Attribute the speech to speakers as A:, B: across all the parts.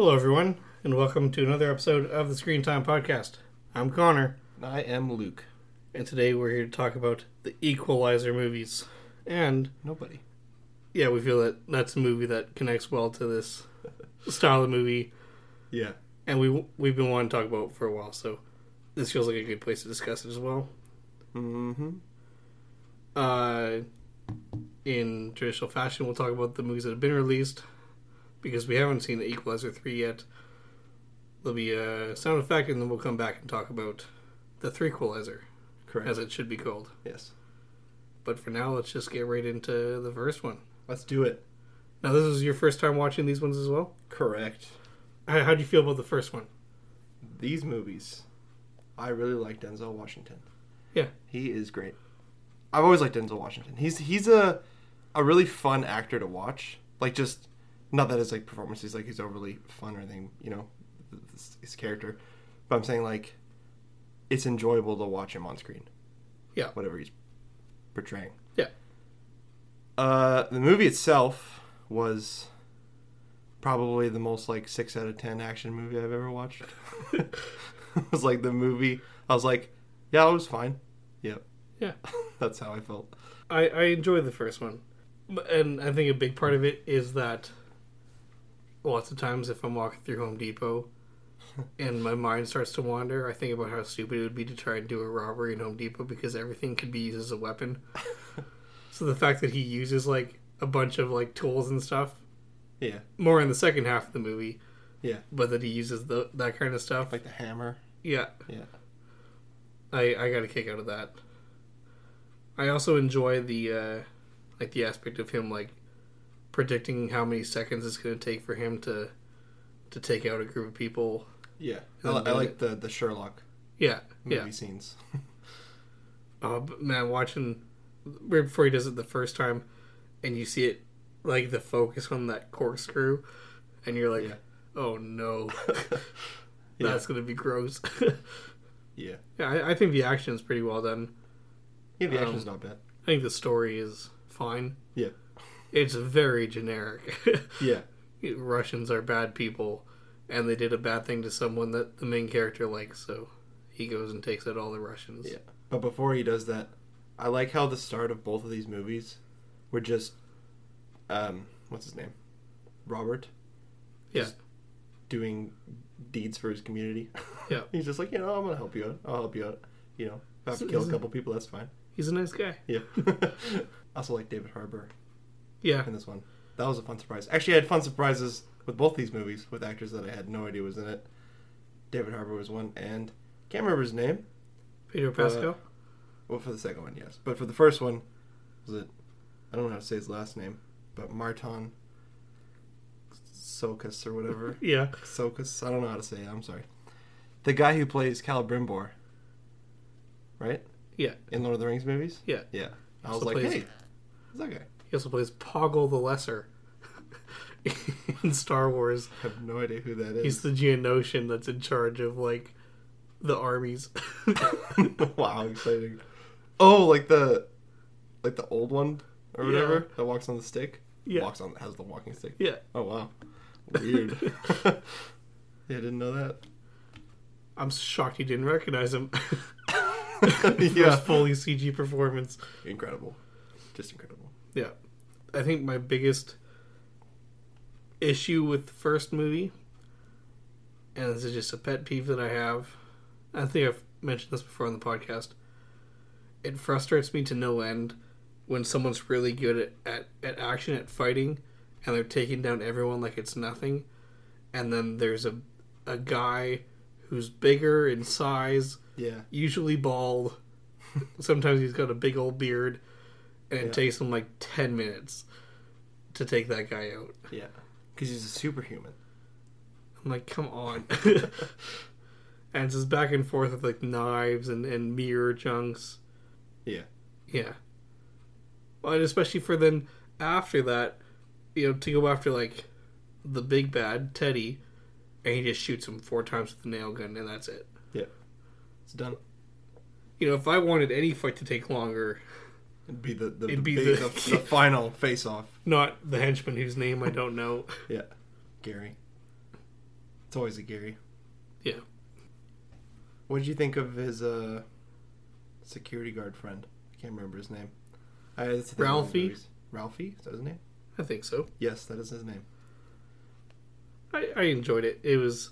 A: Hello, everyone, and welcome to another episode of the Screen Time Podcast. I'm Connor,
B: I am Luke.
A: and today we're here to talk about the Equalizer movies. And
B: Nobody.
A: yeah, we feel that that's a movie that connects well to this style of movie,
B: Yeah.
A: and we we've been wanting to talk about it for a while. So this feels like a good place to discuss it as well.
B: Mm-hmm.
A: Uh, in traditional fashion, we'll talk about the movies that have been released because we haven't seen the Equalizer 3 yet. There'll be a sound effect, and then we'll come back and talk about the Three Equalizer,
B: Correct.
A: as it should be called.
B: yes.
A: But for now, let's just get right into the first one.
B: Let's do it.
A: Now, this is your first time watching these ones as well.
B: Correct.
A: How, how do you feel about the first one?
B: These movies, I really like Denzel Washington.
A: Yeah.
B: He is great. I've always liked Denzel Washington. He's he's a a really fun actor to watch. Like just not that his like performance is like he's overly fun or anything, you know, his, character. But I'm saying like it's enjoyable to watch him on screen.
A: Yeah.
B: Whatever he's portraying.
A: Yeah.
B: Uh, the movie itself was probably the most like six out of ten action movie I've ever watched. it was like the movie. I was like, yeah, it was fine. Yep.
A: Yeah.
B: That's how I felt.
A: I, I enjoy the first one. And I think a big part of it is that lots of times if I'm walking through Home Depot and my mind starts to wander, I think about how stupid it would be to try and do a robbery in Home Depot because everything could be used as a weapon. so the fact that he uses like a bunch of like tools and stuff,
B: Yeah.
A: more in the second half of the movie,
B: Yeah.
A: but that he uses the, that kind of stuff.
B: Like the hammer.
A: Yeah,
B: Yeah.
A: I I got a kick out of that. I also enjoy the uh like the aspect of him like predicting how many seconds it's going to take for him to to take out a group of people.
B: Yeah. I, I like the the Sherlock
A: Yeah,
B: movie
A: yeah.
B: scenes.
A: Oh but man, watching right before he does it the first time, and you see it like the focus on that corkscrew, and you're like,
B: Yeah.
A: oh no,
B: Yeah.
A: that's going to be gross.
B: Yeah.
A: yeah, I, I think the action is pretty well done.
B: Yeah. The
A: Um,
B: action's not bad.
A: I think the story is fine.
B: Yeah.
A: It's very generic.
B: Yeah.
A: Russians are bad people, and they did a bad thing to someone that the main character likes, so he goes and takes out all the Russians.
B: Yeah. But before he does that, I like how the start of both of these movies were just, um, what's his name, Robert.
A: Yeah.
B: Just doing deeds for his community.
A: Yeah.
B: He's just like, you know, I'm gonna help you out. I'll help you out. You know, if I have to kill a couple people, that's fine.
A: He's a nice guy.
B: Yeah. also like David Harbour
A: Yeah.
B: in this one. That was a fun surprise. Actually, I had fun surprises with both these movies with actors that I had no idea was in it. David Harbour was one, and can't remember his name.
A: Pedro Pascal.
B: Well, for the second one, yes, but for the first one, was it? I don't know how to say his last name, but Marton Csokas or whatever.
A: yeah.
B: Csokas. I don't know how to say it. I'm sorry. The guy who plays Celebrimbor, right?
A: Yeah.
B: In Lord of the Rings movies.
A: Yeah.
B: Yeah. I
A: Also
B: was like,
A: plays-
B: hey, who's that guy?
A: He also plays Poggle the Lesser in Star Wars.
B: I have no idea who that is.
A: He's the Geonosian that's in charge of, like, the armies.
B: wow, exciting. Oh, like the, like the old one or
A: Yeah.
B: whatever that walks on the stick.
A: Yeah.
B: Walks on has the walking stick.
A: yeah.
B: Oh wow, weird. yeah, I didn't know that.
A: I'm shocked you didn't recognize him.
B: yeah,
A: First fully CG performance.
B: incredible, just incredible.
A: Yeah. I think my biggest issue with the first movie, and this is just a pet peeve that I have, I think I've mentioned this before on the podcast. It frustrates me to no end when someone's really good at, at, at action, at fighting, and they're taking down everyone like it's nothing. And then there's a, a guy who's bigger in size,
B: Yeah,
A: usually bald. Sometimes he's got a big old beard, and it
B: Yeah.
A: takes him like ten minutes to take that guy out.
B: yeah, because he's a superhuman.
A: I'm like, come on. and it's just back and forth with like knives and, and mirror chunks.
B: Yeah,
A: Yeah. Well, and especially for then after that, you know, to go after like the big bad Teddy, and he just shoots him four times with a nail gun, and that's it. Yeah.
B: It's done.
A: You know, if I wanted any fight to take longer,
B: It'd be the the,
A: It'd
B: the,
A: be
B: big-
A: the-
B: the, final face off.
A: not the henchman whose name I don't know.
B: Yeah, Gary. It's always a Gary.
A: Yeah.
B: What did you think of his uh, security guard friend? I can't remember his name. That's the thing with
A: Ralphie?
B: movies. Ralphie? Is that his name?
A: I think so.
B: Yes, that is his name.
A: I, I enjoyed it. It was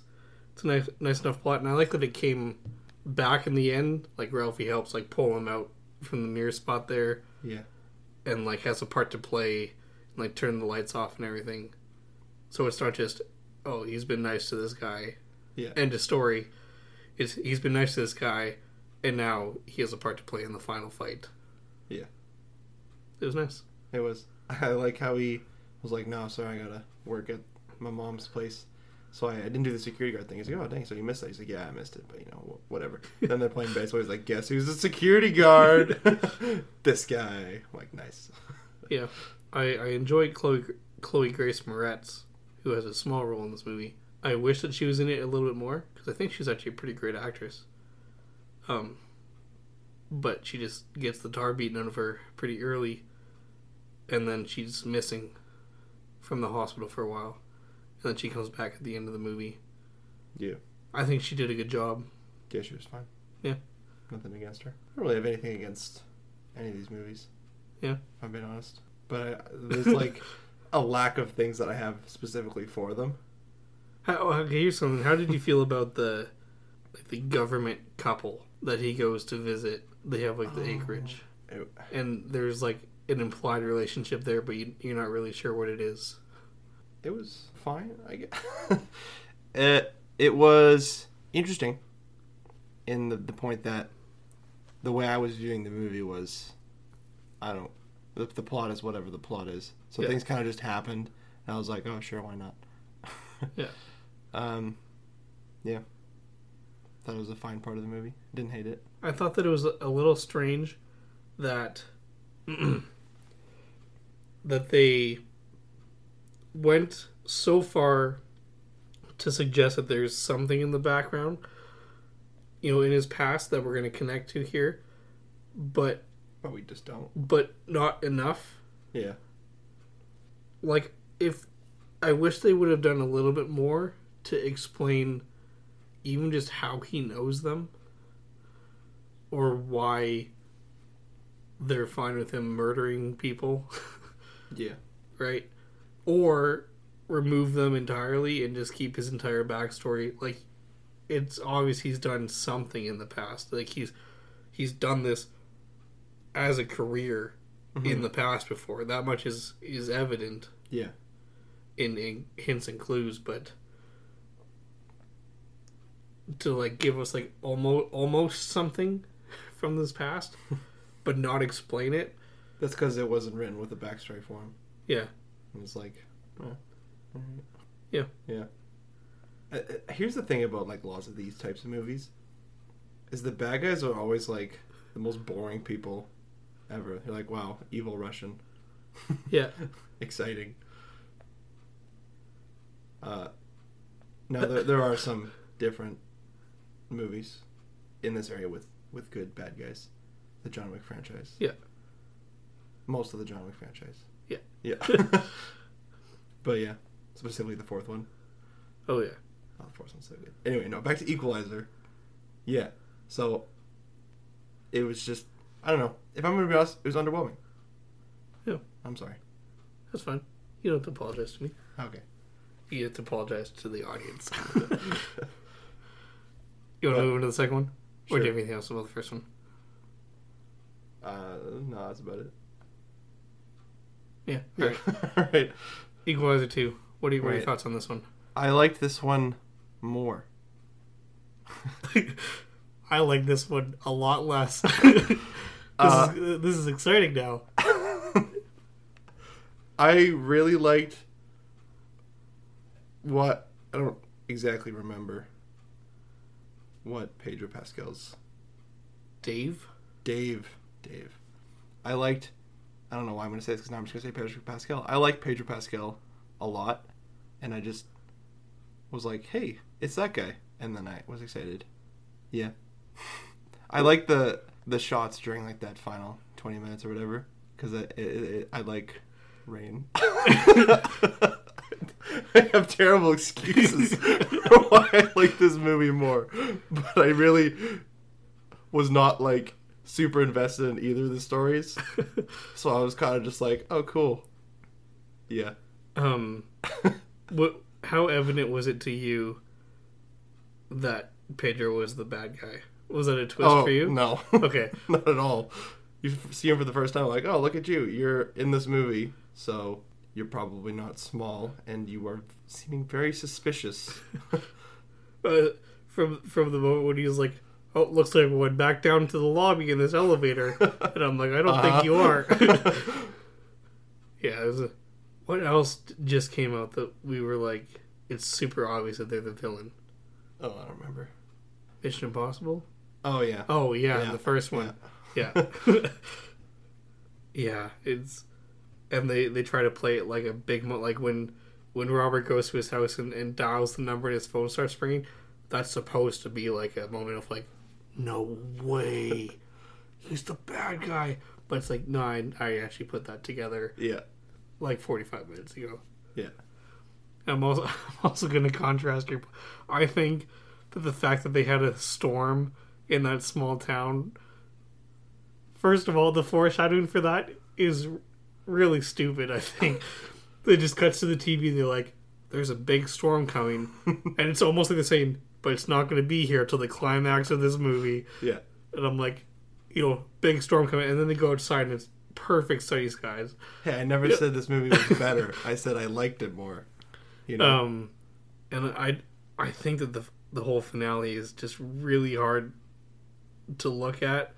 A: it's a nice nice enough plot, and I like that it came back in the end. Like Ralphie helps like pull him out from the mirror spot there,
B: Yeah.
A: and like has a part to play, and like turn the lights off and everything. So it's not just oh he's been nice to this guy.
B: Yeah.
A: End of story. It's he's been nice to this guy, and now he has a part to play in the final fight.
B: Yeah.
A: It was nice.
B: It was. I like how he was like, "No, sorry, I gotta work at my mom's place." So I, I didn't do the security guard thing. He's like, "Oh, dang, so you missed that?" He's like, "Yeah, I missed it, but you know, whatever." then they're playing baseball. He's like, "Guess who's the security guard?" this guy. I'm like, nice.
A: Yeah, I, I enjoyed Chloe Chloe Grace Moretz, who has a small role in this movie. I wish that she was in it a little bit more because I think she's actually a pretty great actress. Um, but she just gets the tar beaten out of her pretty early, and then she's missing from the hospital for a while, and then she comes back at the end of the movie.
B: Yeah.
A: I think she did a good job.
B: Yeah, she was fine.
A: Yeah.
B: Nothing against her. I don't really have anything against any of these movies.
A: Yeah.
B: If I'm being honest. But I, there's like a lack of things that I have specifically for them.
A: How, oh, okay, here's something. How did you feel about the like the government couple that he goes to visit? They have like the oh. acreage,
B: It,
A: and there's like an implied relationship there, but you, you're not really sure what it is.
B: It was fine, I guess. it, it was interesting in the, the point that the way I was viewing the movie was, I don't the, the plot is whatever the plot is. So
A: Yeah.
B: things kind of just happened. And I was like, oh, sure, why not?
A: Yeah.
B: Um, yeah. Thought it was a fine part of the movie. Didn't hate it.
A: I thought that it was a little strange that that they went so far to suggest that there's something in the background, you know, in his past that we're going to connect to here, but
B: But we just don't.
A: but not enough.
B: Yeah.
A: Like if I wish they would have done a little bit more to explain even just how he knows them or why they're fine with him murdering people,
B: Yeah.
A: right? Or remove them entirely and just keep his entire backstory. Like it's obvious he's done something in the past. Like he's he's done this as a career in mm-hmm. the past before. That much is is evident
B: Yeah.
A: in, in hints and clues, but to like give us like almost almost something from this past, but not explain it.
B: That's because it wasn't written with a backstory for him.
A: Yeah,
B: It was like, oh.
A: Yeah.
B: yeah. Uh, uh, here's the thing about like lots of these types of movies, is the bad guys are always like the most boring people ever. You're like, wow, evil Russian,
A: yeah,
B: exciting. Uh, now there there are some different movies in this area with with good bad guys, the John Wick franchise.
A: Yeah.
B: Most of the John Wick franchise.
A: Yeah.
B: But yeah, specifically the fourth one.
A: oh yeah,
B: Oh, the fourth one's so good. Anyway, no, back to Equalizer. Yeah. So it was just I don't know. If I'm gonna be honest, it was underwhelming.
A: Yeah.
B: I'm sorry.
A: that's fine. You don't have to apologize to me.
B: Okay.
A: You have to apologize to the audience. you want to move into the second one, or do
B: Sure.
A: you have anything else about the first one?
B: Uh, no, that's about it.
A: Yeah. All right.
B: All right.
A: Equalizer two. What are, you, what are your
B: Right.
A: thoughts on this one?
B: I liked this one more.
A: I like this one a lot less. this,
B: Uh,
A: is, this is exciting now.
B: I really liked what I don't exactly remember what Pedro Pascal's
A: Dave?
B: Dave Dave. I liked I don't know why I'm gonna say this because now I'm just gonna say Pedro Pascal. I like Pedro Pascal a lot, and I just was like, hey, it's that guy, and then I was excited. Yeah, I like the the shots during like that final 20 minutes or whatever because I like rain. I have terrible excuses. know why I like this movie more, but I really was not like super invested in either of the stories. So I was kind of just like, oh, cool. Yeah.
A: um, what? How evident was it to you that Pedro was the bad guy? Was that a twist
B: oh,
A: for you?
B: no.
A: Okay.
B: not at all. You see him for the first time, like, oh, look at you. You're in this movie, so you're probably not small, and you are seeming very suspicious.
A: Uh, from from the moment when he was like, "Oh, it looks like we went back down to the lobby in this elevator," and I'm like, "I don't
B: Uh-huh.
A: think you are." yeah, it was a, what else just came out that we were like, it's super obvious that they're the villain.
B: oh, I don't remember.
A: Mission Impossible.
B: Oh, yeah.
A: Oh yeah,
B: Yeah.
A: the first one. Yeah. yeah, it's and they they try to play it like a big mo- like when when Robert goes to his house and, and dials the number and his phone starts ringing. That's supposed to be like a moment of like, no way, he's the bad guy. But it's like, no, I, I actually put that together
B: Yeah.
A: like forty five minutes ago.
B: Yeah.
A: I'm also I'm also going to contrast your. I think that the fact that they had a storm in that small town. First of all, the foreshadowing for that is really stupid. I think it just cuts to the TV. They're like, "There's a big storm coming," and it's almost like they're saying, "But it's not going to be here till the climax of this movie."
B: Yeah.
A: And I'm like, you know, big storm coming, and then they go outside and it's perfect sunny skies.
B: Hey, I never said this movie was better. I said I liked it more. You know?
A: Um, and I I think that the the whole finale is just really hard to look at.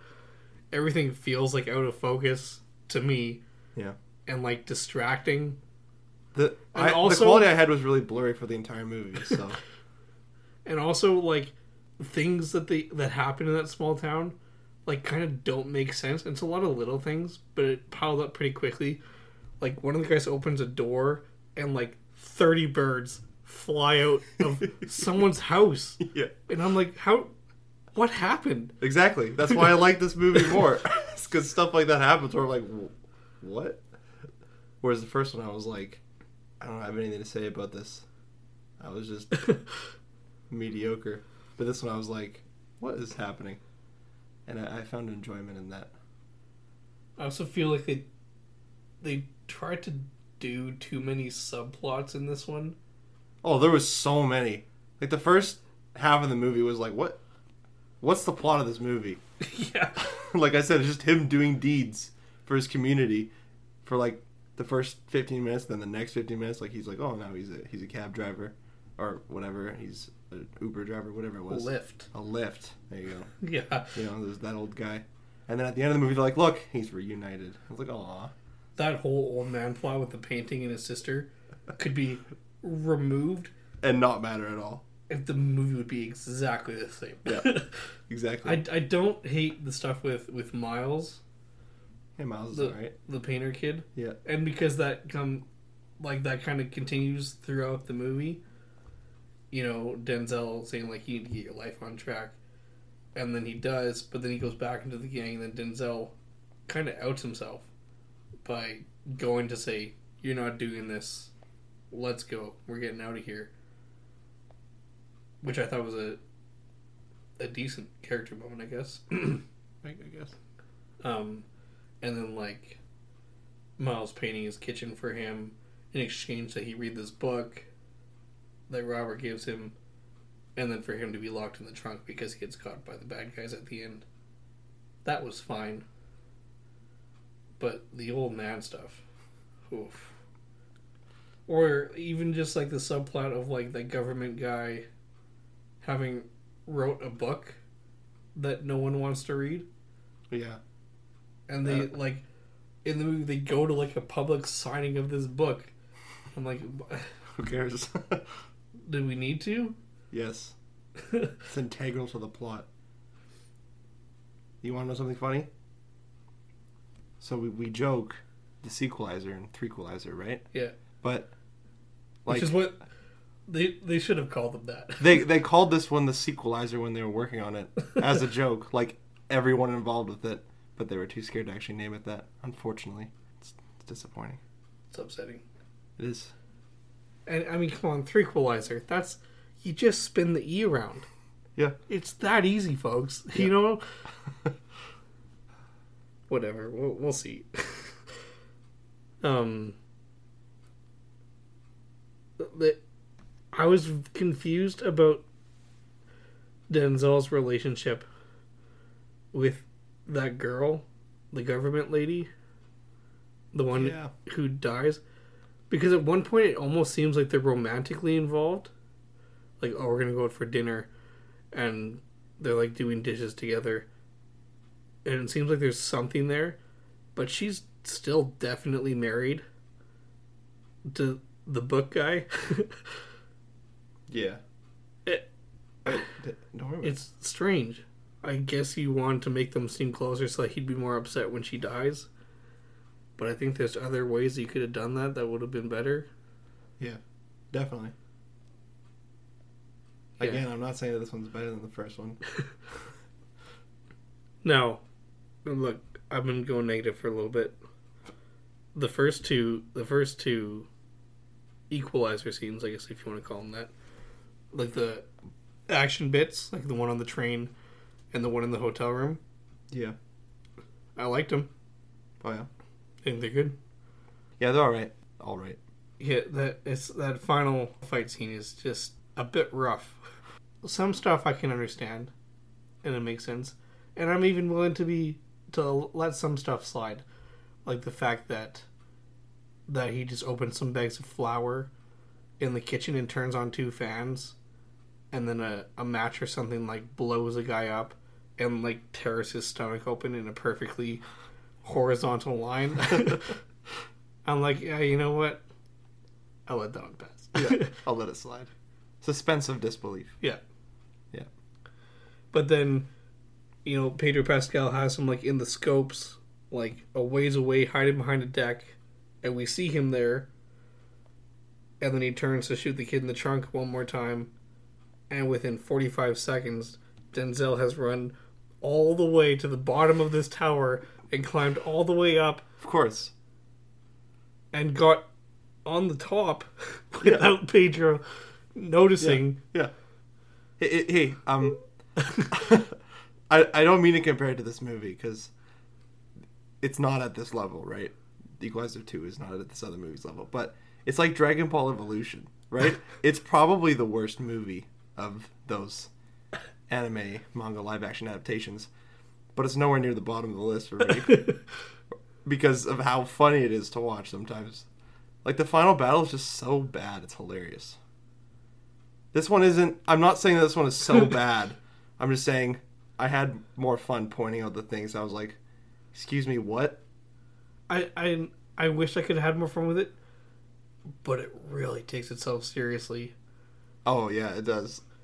A: Everything feels like out of focus to me,
B: yeah.
A: and like distracting.
B: The, I,
A: also-
B: the quality I had was really blurry for the entire movie, so.
A: and also like things that they that happen in that small town like kind of don't make sense it's a lot of little things but it piled up pretty quickly like one of the guys opens a door and like 30 birds fly out of someone's house
B: yeah.
A: and i'm like how what happened
B: Exactly. That's why I like this movie more. Because stuff like that happens where I'm like, what? Whereas the first one, I was like, I don't have anything to say about this. I was just mediocre. But this one, I was like, what is happening? And I, I found enjoyment in that.
A: i also feel like they they tried to do too many subplots in this one
B: Oh, there was so many. Like the first half of the movie was like, what? What's the plot of this movie?
A: yeah
B: like I said, it's just him doing deeds for his community for like the first 15 minutes. Then the next 15 minutes, like he's like, oh, now he's a he's a cab driver or whatever. He's an Uber driver, whatever it was.
A: A Lyft
B: A Lyft. There you go.
A: yeah
B: You know, there's that old guy. And then at the end of the movie, they're like, look, he's reunited. I was like, aw.
A: that whole old man plot with the painting and his sister could be removed
B: And not matter at all.
A: if the movie would be exactly the same.
B: Yeah. Exactly.
A: I, I don't hate the stuff with, with Miles,
B: hey, Miles is
A: the
B: alright.
A: the painter kid,
B: Yeah.
A: and because that come like that kind of continues throughout the movie. You know, Denzel saying like you need to get your life on track, and then he does, but then he goes back into the gang, and then Denzel kind of outs himself by going to say, "You're not doing this. Let's go. We're getting out of here." Which I thought was a a decent character moment, I guess.
B: I I guess.
A: Um, and then like Miles painting his kitchen for him in exchange that he read this book that Robert gives him, and then for him to be locked in the trunk because he gets caught by the bad guys at the end. That was fine. But the old man stuff, oof. Or even just like the subplot of like the government guy having wrote a book that no one wants to read
B: Yeah.
A: and they
B: Uh,
A: like in the movie they go to like a public signing of this book. I'm like,
B: Who cares?
A: did we need to?
B: yes. It's integral to the plot. You want to know something funny? So we, we joke the sequelizer and threequalizer, right?
A: Yeah.
B: But
A: Which is what they they should have called them that.
B: they they called this one the sequelizer when they were working on it as a joke, like everyone involved with it, but they were too scared to actually name it that. Unfortunately, it's, it's disappointing.
A: It's upsetting.
B: It is.
A: And I mean, come on, threequalizer. That's you just spin the E around.
B: Yeah.
A: It's that easy, folks. You know? Whatever. We'll, we'll see. um, the, I was confused about Denzel's relationship with that girl, the government lady, the one
B: Yeah.
A: who dies, because at one point it almost seems like they're romantically involved. Like, oh, we're gonna go out for dinner, and they're like doing dishes together, and it seems like there's something there, but she's still definitely married to the book guy.
B: Yeah.
A: It-
B: I,
A: it's strange. I guess you want to make them seem closer so that he'd be more upset when she dies. But I think there's other ways you could have done that that would have been better.
B: yeah. Definitely.
A: Yeah.
B: Again, I'm not saying that this one's better than the first one.
A: no. look, I've been going negative for a little bit. The first two, the first two equalizer scenes, I guess if you want to call them that, like the action bits, like the one on the train and the one in the hotel room,
B: Yeah.
A: I liked them.
B: Oh yeah.
A: Think they're good.
B: Yeah, they're all right. All right.
A: Yeah, that it's that final fight scene is just a bit rough. Some stuff I can understand, and it makes sense, and I'm even willing to be to let some stuff slide, like the fact that that he just opens some bags of flour in the kitchen and turns on two fans, and then a, a match or something like blows a guy up and like tears his stomach open in a perfectly horizontal line. I'm like, yeah, you know what? I'll let that one pass.
B: Yeah. I'll let it slide. Suspense of disbelief.
A: yeah.
B: Yeah.
A: But then, you know, Pedro Pascal has him like in the scopes, like a ways away, hiding behind a deck, and we see him there. And then he turns to shoot the kid in the trunk one more time, and within 45 seconds, Denzel has run all the way to the bottom of this tower and climbed all the way up
B: Of course.
A: and got on the top without Pedro noticing.
B: Yeah. Hey, hey, hey um, I I don't mean to compare it to this movie because it's not at this level, right? The Equalizer Two is not at this other movie's level, but it's like Dragon Ball Evolution, right? it's probably the worst movie of those anime manga live action adaptations, but it's nowhere near the bottom of the list for me because of how funny it is to watch sometimes. Like the final battle is just so bad, it's hilarious. This one isn't. I'm not saying that this one is so bad. I'm just saying I had more fun pointing out the things. I was like, "Excuse me, what?"
A: I, I I wish I could have had more fun with it, but it really takes itself seriously.
B: Oh yeah, it does.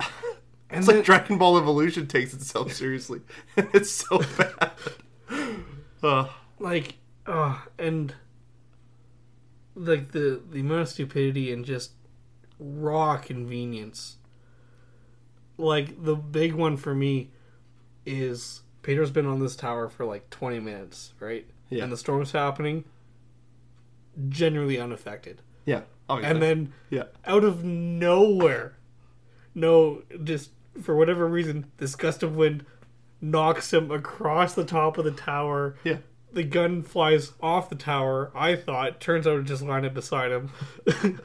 A: And
B: it's
A: then-
B: like Dragon Ball Evolution takes itself seriously. it's so bad. Ugh.
A: like uh and like the the amount of stupidity and just raw convenience like the big one for me is Peter's been on this tower for like 20 minutes right
B: Yeah.
A: and the storm's happening generally unaffected
B: yeah. Oh yeah.
A: and then
B: yeah.
A: out of nowhere no just for whatever reason this gust of wind knocks him across the top of the tower
B: Yeah.
A: the gun flies off the tower. I thought. Turns out it just landed beside him.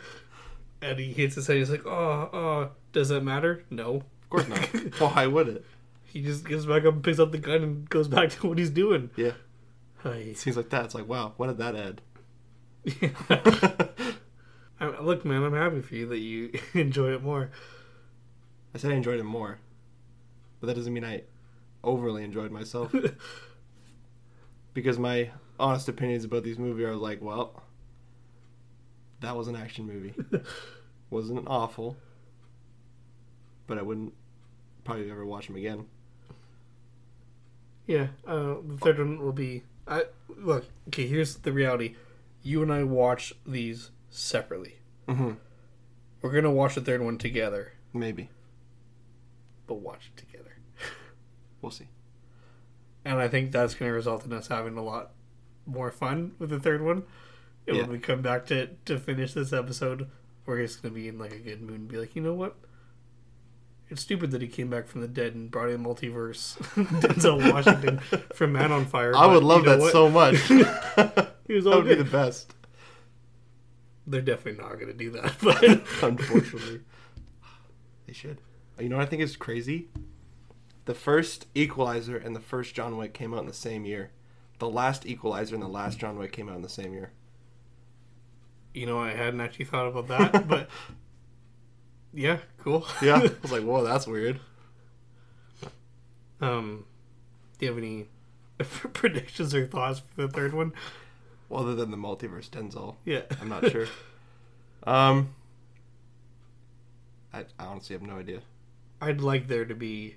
A: and he hits his head. He's like, oh, oh, does that matter? No.
B: Of course not. Why would it?
A: He just gets back up, picks up the gun, and goes back to what he's doing.
B: Yeah.
A: Ay.
B: Seems like that. It's like, wow, what did that add?
A: I- Look, man, I'm happy for you that you enjoy it more.
B: I said I enjoyed it more, but that doesn't mean I overly enjoyed myself. because my honest opinions about these movies are like, well, that was an action movie. Wasn't awful, but I wouldn't probably ever watch them again.
A: Yeah, uh, the third one will be. I look. Okay, here's the reality. You and I watch these separately.
B: Mm-hmm.
A: We're gonna watch the third one together,
B: Maybe
A: but watch it together.
B: we'll see.
A: and I think that's going to result in us having a lot more fun with the third one. And
B: Yeah.
A: when we come back to to finish this episode, we're just going to be in like a good mood and be like, you know what, it's stupid that he came back from the dead and brought in multiverse Denzel Washington from Man on Fire.
B: I would love that
A: what?
B: so much.
A: He was
B: that
A: all
B: would be the best.
A: They're definitely not going to do that, but
B: Unfortunately, they should. You know what I think is crazy? The first Equalizer and the first John Wick came out in the same year. The last Equalizer and the last John Wick came out in the same year.
A: you know, I hadn't actually thought about that, but yeah, cool.
B: Yeah, I was like, whoa, that's weird.
A: Um, do you have any predictions or thoughts for the third one?
B: Well, other than the multiverse Denzel,
A: Yeah,
B: I'm not sure. um, I, I honestly have no idea.
A: I'd like there to be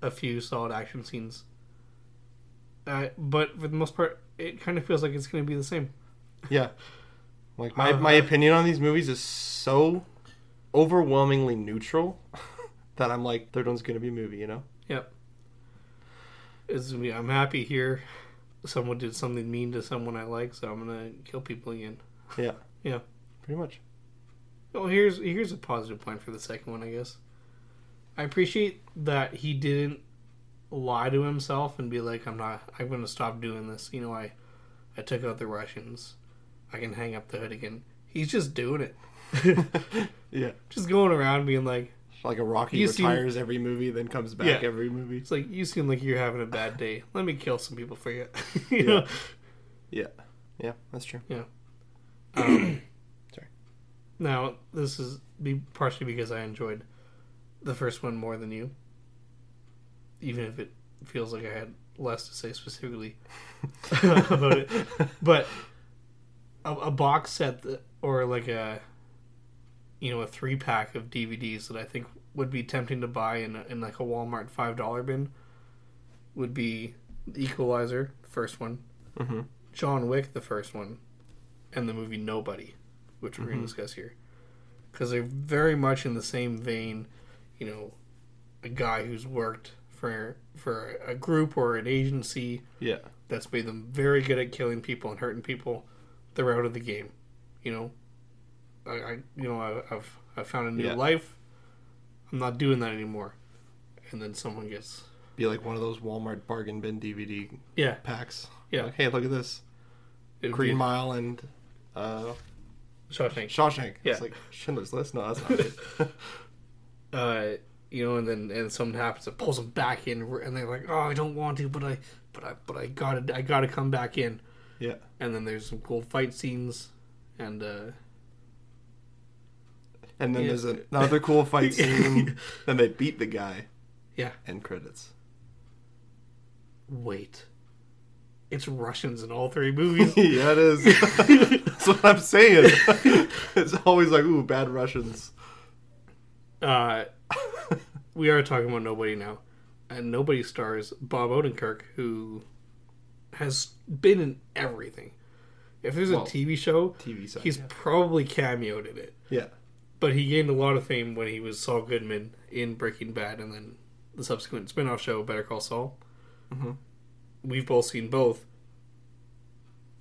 A: a few solid action scenes, uh, but for the most part, it kind of feels like it's going to be the same.
B: Yeah, like my
A: Uh,
B: my opinion on these movies is so overwhelmingly neutral that I'm like, third one's gonna be a movie, you know?
A: Yep. It's, I'm happy here. Someone did something mean to someone I like, so I'm gonna kill people again.
B: Yeah,
A: Yeah.
B: pretty much.
A: Well, here's here's a positive point for the second one, I guess. I appreciate that he didn't lie to himself and be like, "I'm not. I'm going to stop doing this." You know, I I took out the Russians. I can hang up the hood again. He's just doing it,
B: yeah,
A: just going around being like,
B: like a Rocky
A: You seem-
B: retires every movie, then comes back
A: Yeah.
B: every movie.
A: "It's like you seem like you're having a bad day. Let me kill some people for you." you
B: Yeah.
A: know.
B: Yeah, yeah, that's true.
A: Um,
B: Sorry.
A: Now, this is be partially because I enjoyed the first one more than you, even if it feels like I had less to say specifically about it. But a, a box set that, or like a you know a three pack of DVDs that I think would be tempting to buy in a, in like a Walmart five dollar bin would be The Equalizer, first one,
B: hmm
A: John Wick, the first one, and the movie Nobody, which we're going
B: Mhm.
A: to discuss here, because they're very much in the same vein. You know, a guy who's worked for for a group or an agency
B: Yeah,
A: that's made them very good at killing people and hurting people. They're out of the game. You know, I, I you know I, I've I found a new
B: Yeah.
A: life. I'm not doing that anymore. And then someone gets
B: be like one of those Walmart bargain bin DVD
A: yeah
B: packs.
A: yeah
B: Like, hey, look at this
A: it would
B: Green
A: be
B: Mile and uh,
A: Shawshank.
B: Shawshank.
A: Yeah.
B: It's like Schindler's List. No, that's not it.
A: uh, you know, and then and something happens, it pulls them back in, and they're like, "Oh, I don't want to, but I, but I, but I gotta, I gotta come back in."
B: yeah,
A: And then there's some cool fight scenes, and uh,
B: and then
A: Yeah.
B: there's another cool fight scene. then they beat the guy.
A: Yeah.
B: End credits.
A: wait, it's Russians in all three movies.
B: yeah, it is. That's what I'm saying. it's always like, ooh, bad Russians.
A: Uh, we are talking about nobody now, and nobody stars Bob Odenkirk, who has been in everything. If there's a TV show,
B: TV side.
A: he's
B: yeah.
A: probably cameoed in it.
B: yeah.
A: But he gained a lot of fame when he was Saul Goodman in Breaking Bad and then the subsequent spin off show, Better Call Saul.
B: Mhm.
A: We've both seen both.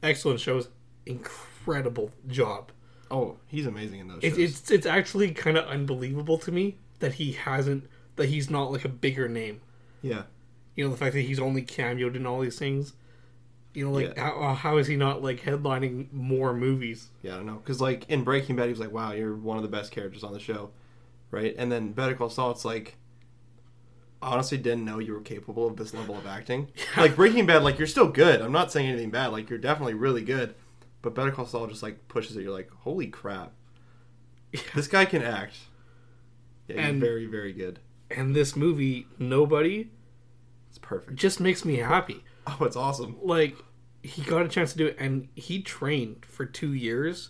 A: Excellent shows. Incredible job.
B: Oh, he's amazing in those
A: It,
B: shows.
A: it's it's actually kind of unbelievable to me that he hasn't that he's not like a bigger name.
B: yeah.
A: You know the fact that he's only cameoed in all these things. You know, like
B: Yeah.
A: how, uh, how is he not like headlining more movies?
B: Yeah, I don't know. Because, like, in Breaking Bad, he was like, wow, you're one of the best characters on the show. Right? And then Better Call Saul, it's like, honestly didn't know you were capable of this level of acting. Like, Breaking Bad, like, you're still good. I'm not saying anything bad. Like, you're definitely really good. But Better Call Saul just, like, pushes it. You're like, holy crap. This guy can act. Yeah, he's very, very good.
A: And this movie, nobody,
B: It's perfect.
A: just makes me happy.
B: Oh, it's awesome.
A: like he got a chance to do it and he trained for two years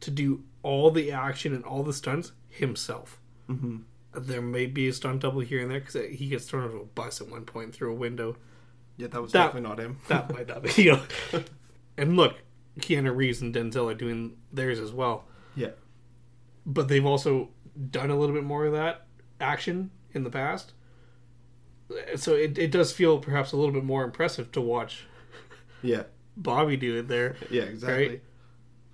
A: to do all the action and all the stunts himself
B: hmm
A: there may be a stunt double here and there because he gets thrown into a bus at one point through a window
B: Yeah, that was
A: That-
B: definitely not him.
A: that might not be you know and look keanu reeves and denzel are doing theirs as well
B: Yeah.
A: but they've also done a little bit more of that action in the past so it, it does feel perhaps a little bit more impressive to watch
B: Yeah.
A: bobby do it there
B: Yeah, exactly.
A: Right?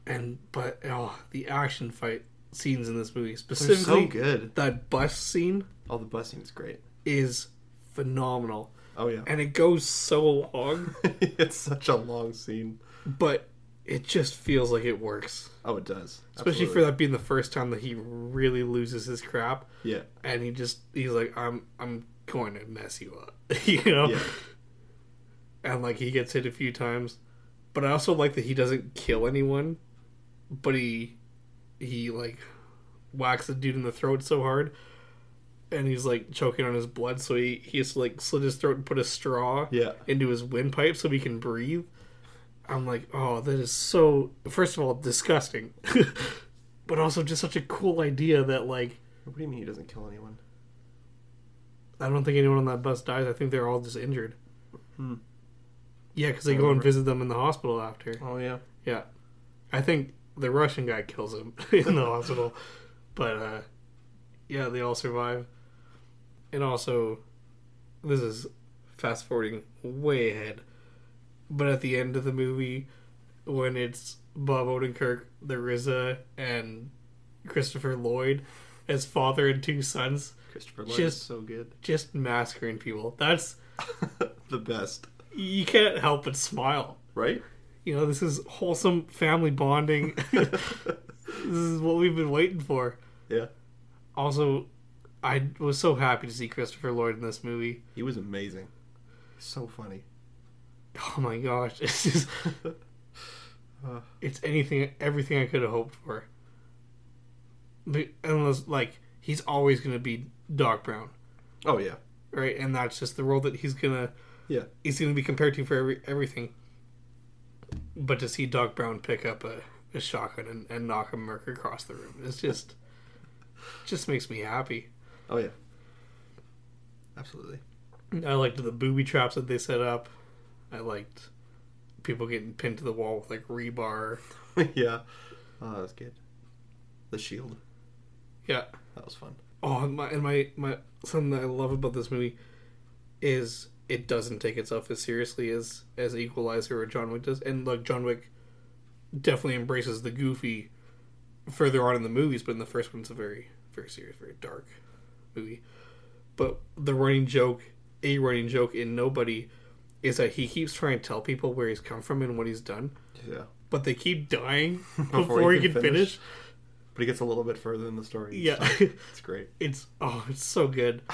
A: and but oh, the action fight scenes in this movie, specifically
B: so good.
A: that bus scene.
B: Oh, the bus scene is great.
A: is phenomenal.
B: Oh yeah,
A: And it goes so long,
B: it's such a long scene.
A: but it just feels like it works.
B: Oh, it does.
A: Especially for that being the first time that he really loses his crap
B: Yeah,
A: and he just he's like, I'm I'm going to mess you up. you know?
B: yeah,
A: And like he gets hit a few times. But I also like that he doesn't kill anyone, but he he like whacks the dude in the throat so hard and he's like choking on his blood so he, he has to like slit his throat and put a straw
B: yeah.
A: into his windpipe so he can breathe. I'm like, oh, that is so. First of all, disgusting, but also just such a cool idea that like
B: What do you mean he doesn't kill anyone?
A: I don't think anyone on that bus dies. I think they're all just injured.
B: Hmm.
A: Yeah, because they go and visit them in the hospital after.
B: Oh yeah.
A: Yeah, I think the Russian guy kills him in the hospital, but uh, yeah, they all survive. And also, this is fast forwarding way ahead, but at the end of the movie, when it's Bob Odenkirk, the RZA, and Christopher Lloyd as father and two sons,
B: Christopher Lloyd
A: Just-
B: is so good.
A: just massacring people. That's
B: the best,
A: you can't help but smile.
B: right?
A: You know, this is wholesome family bonding. this is what we've been waiting for.
B: yeah.
A: Also, I was so happy to see Christopher Lloyd in this movie.
B: He was amazing. So funny.
A: Oh my gosh, it's just it's anything, everything I could have hoped for. But unless, like, he's always going to be Doc Brown,
B: oh yeah.
A: right? And that's just the role that he's gonna,
B: Yeah.
A: he's gonna be compared to for every, everything. But to see Doc Brown pick up a, a shotgun and, and knock a merc across the room, it's just, just makes me happy.
B: Oh yeah. Absolutely.
A: I liked the booby traps that they set up. I liked people getting pinned to the wall with like rebar.
B: yeah. Oh, that was good. The shield.
A: Yeah.
B: That was fun.
A: Oh, and my and my my something that I love about this movie is it doesn't take itself as seriously as as Equalizer or John Wick does, and like John Wick definitely embraces the goofy further on in the movies, but in the first one it's a very very serious, very dark movie. But the running joke, a running joke in Nobody, is that he keeps trying to tell people where he's come from and what he's done,
B: Yeah.
A: but they keep dying
B: Before
A: before,
B: he
A: he
B: can finish.
A: finish.
B: But he gets a little bit further in the story.
A: Yeah,
B: time. It's great.
A: it's oh, it's so good.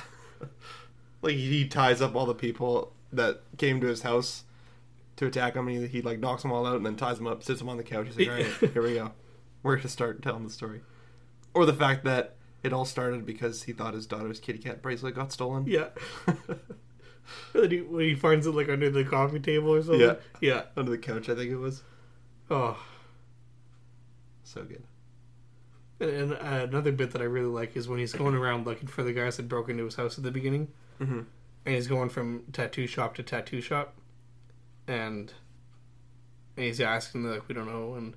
B: Like he ties up all the people that came to his house to attack him. And he, he like knocks them all out and then ties them up, sits them on the couch. He's like, "All right, here we go. We're gonna start telling the story." Or the fact that it all started because he thought his daughter's kitty cat bracelet got stolen.
A: Yeah. when, he, when he finds it like under the coffee table or something.
B: Yeah.
A: Yeah.
B: Under the couch, I think it was.
A: Oh,
B: So good.
A: and, and uh, another bit that I really like is when he's going around looking for the guys that broke into his house at the beginning,
B: Mm-hmm.
A: and he's going from tattoo shop to tattoo shop, and, and he's asking them like we don't know, and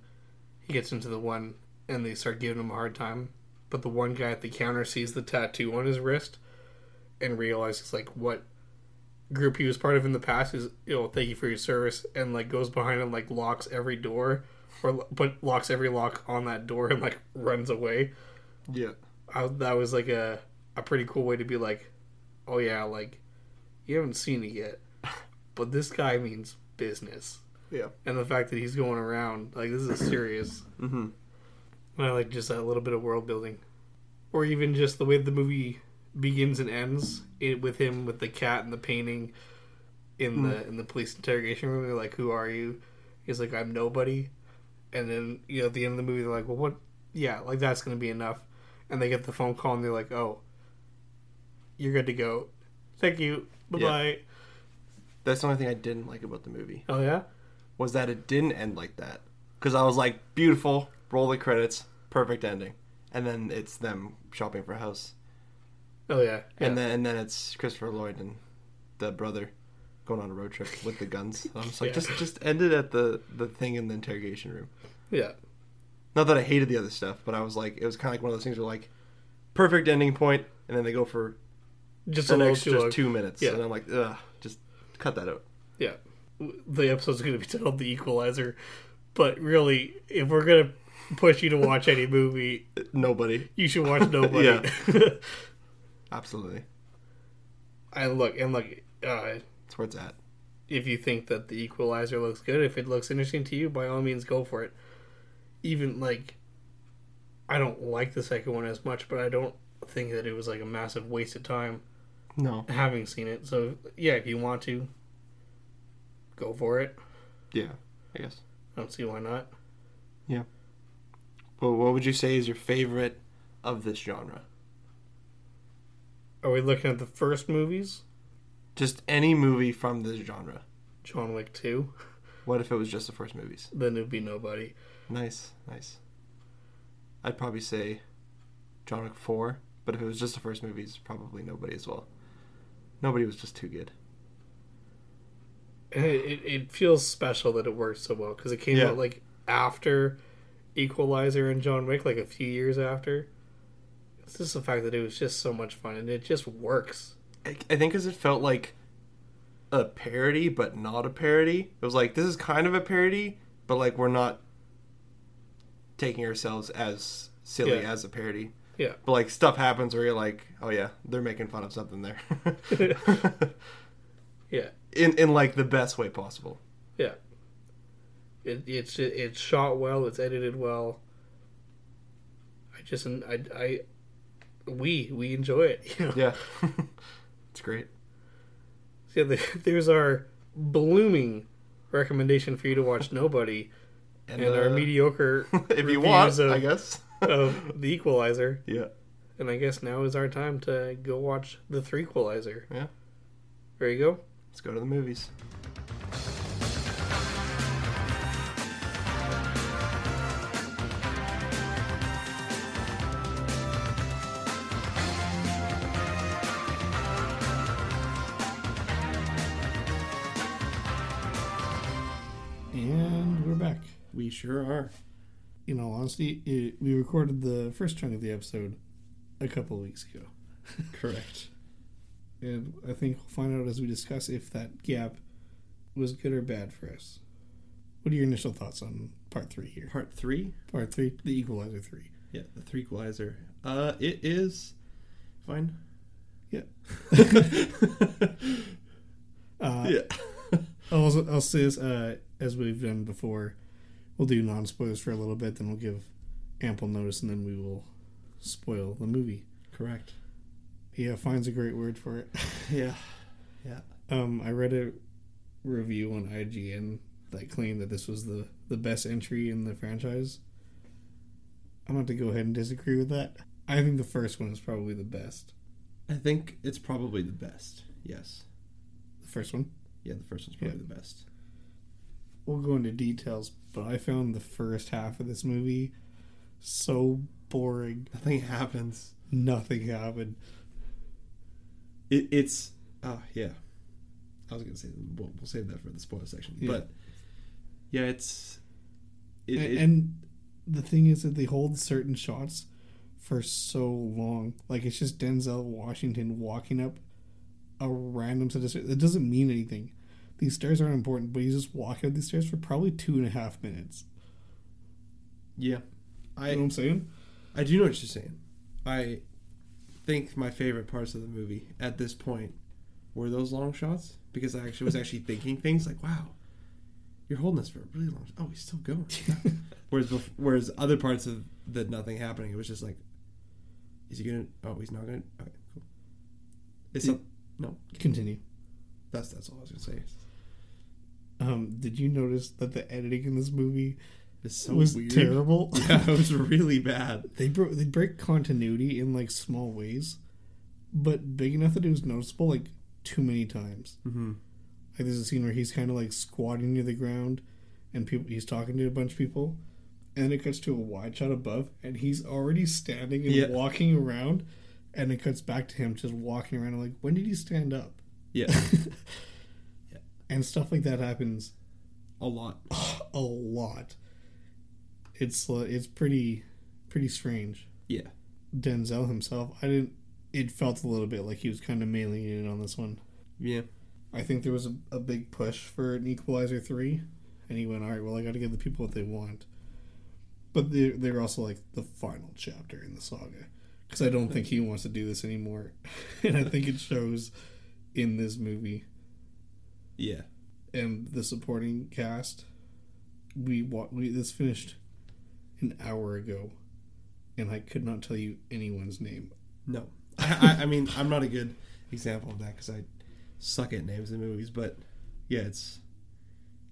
A: he gets into the one, and they start giving him a hard time, but the one guy at the counter sees the tattoo on his wrist, and realizes like what group he was part of in the past is you know thank you for your service and like goes behind and like locks every door or but locks every lock on that door and like runs away
B: Yeah.
A: I, that was like a a pretty cool way to be like oh yeah like you haven't seen it yet but this guy means business
B: Yeah.
A: and the fact that he's going around like this is serious
B: Mm-hmm.
A: and I like just that little bit of world building or even just the way the movie begins and ends it, with him with the cat and the painting in the hmm. in the police interrogation room. They're like, "Who are you?" He's like, "I'm nobody." And then you know at the end of the movie, they're like, "Well, what?" Yeah, like that's gonna be enough. And they get the phone call and they're like, "Oh, you're good to go. Thank you. Bye bye."
B: That's the only thing I didn't like about the movie
A: Oh yeah.
B: was that it didn't end like that. Because I was like, beautiful, roll the credits, perfect ending, and then it's them shopping for a house.
A: Oh yeah. yeah.
B: And then and then it's Christopher Lloyd and the brother going on a road trip with the guns. I was like,
A: Yeah.
B: just just end it at the the thing in the interrogation room.
A: yeah.
B: Not that I hated the other stuff, but I was like, it was kind of like one of those things where like, perfect ending point, and then they go for
A: Just
B: the next just
A: long.
B: two minutes,
A: Yeah.
B: and I'm like, ugh, just cut that out.
A: Yeah. The episode's going to be titled The Equalizer. But really, if we're going to push you to watch any movie,
B: Nobody.
A: you should watch Nobody.
B: Absolutely.
A: I look and look. Uh,
B: That's where it's at.
A: if you think that the Equalizer looks good, if it looks interesting to you, by all means, go for it. Even like, I don't like the second one as much, but I don't think that it was like a massive waste of time
B: No.
A: having seen it. So yeah, if you want to, go for it.
B: Yeah. I guess.
A: I don't see why not. Yeah.
B: Well, what would you say is your favorite of this genre?
A: Are we looking at the first movies?
B: Just any movie from this genre.
A: John Wick two.
B: What if it was just the first movies?
A: Then it'd be nobody.
B: Nice, nice. I'd probably say John Wick 4, but if it was just the first movies, probably nobody as well. Nobody was just too good.
A: And it, it, it feels special that it worked so well because it came
B: Yeah.
A: out like after Equalizer and John Wick, like a few years after. It's just the fact that it was just so much fun and it just works.
B: I, I think because it felt like a parody, but not a parody. It was like, this is kind of a parody, but like we're not taking ourselves as silly
A: Yeah.
B: as a parody.
A: Yeah.
B: But like stuff happens where you're like, oh yeah, they're making fun of something there.
A: Yeah,
B: in in like the best way possible.
A: yeah. It it's it's shot well. It's edited well. I just I I we we enjoy it. You know?
B: Yeah. it's great.
A: So the, there's our blooming recommendation for you to watch Nobody and, our
B: uh,
A: mediocre
B: if you
A: reviews
B: want,
A: of,
B: I guess.
A: of the Equalizer.
B: yeah.
A: And I guess now is our time to go watch the Three Equalizer.
B: Yeah.
A: There you go.
B: Let's go to the movies. Sure are.
A: In all honesty, it, we recorded the first chunk of the episode a couple of weeks ago.
B: Correct.
A: And I think we'll find out as we discuss if that gap was good or bad for us. What are your initial thoughts on part three here?
C: Part three,
A: Part three, the Equalizer 3.
C: yeah, the three equalizer. Uh, it is fine.
A: Yeah. Uh,
C: yeah.
A: I'll, I'll say this, uh, as we've done before, we'll do non spoilers for a little bit, then we'll give ample notice, and then we will spoil the movie.
C: Correct.
A: Yeah, fine's a great word for it.
C: Yeah. Yeah.
A: Um, I read a review on IGN that claimed that this was the, the best entry in the franchise. I'm going to go ahead and disagree with that. I think the first one is probably the best.
C: I think it's probably the best. Yes.
A: The first one.
C: Yeah, the first one's probably the best.
A: We'll go into details, but I found the first half of this movie so boring.
C: Nothing happens.
A: Nothing happened.
C: It, it's oh yeah. I was gonna say we'll, we'll save that for the spoiler section,
A: Yeah.
C: but yeah, it's it,
A: and,
C: it-
A: and the thing is that they hold certain shots for so long. Like it's just Denzel Washington walking up a random set of stairs. It doesn't mean anything. These stairs aren't important, but he's just walking up these stairs for probably two and a half minutes.
C: yeah.
A: You
C: I
A: know what I'm saying?
C: I do know what you're saying. I think my favorite parts of the movie at this point were those long shots because I actually was actually thinking things like, "Wow, you're holding this for a really long. Oh, he's still going." whereas bef- whereas other parts of the nothing happening, it was just like, "Is he gonna? Oh, he's not gonna. Okay, cool." It's some- no.
A: Continue.
C: That's that's all I was gonna say.
A: Um, did you notice that the editing in this movie
C: It's so
A: was
C: weird.
A: terrible?
C: Yeah, it was really bad.
A: they broke they break continuity in like small ways, but big enough that it was noticeable like too many times.
C: Mm-hmm.
A: Like there's a scene where he's kind of like squatting near the ground, and people he's talking to a bunch of people, and then it cuts to a wide shot above, and he's already standing and
C: Yeah.
A: walking around, and it cuts back to him just walking around. I'm like, when did he stand up?
C: Yeah,
A: And stuff like that happens
C: a lot.
A: a lot. It's uh, it's pretty pretty strange.
C: Yeah.
A: Denzel himself, I didn't. It felt a little bit like he was kind of mailing it in on this one.
C: Yeah.
A: I think there was a, a big push for an Equalizer 3, and he went, all right, well, I got to give the people what they want. But they're, they're also like the final chapter in the saga. because I don't think he wants to do this anymore, and I think it shows in this movie
B: Yeah.
A: and the supporting cast. We we this finished an hour ago, and I could not tell you anyone's name.
B: No. I, I, I mean, I'm not a good example of that because I suck at names in movies, but yeah, it's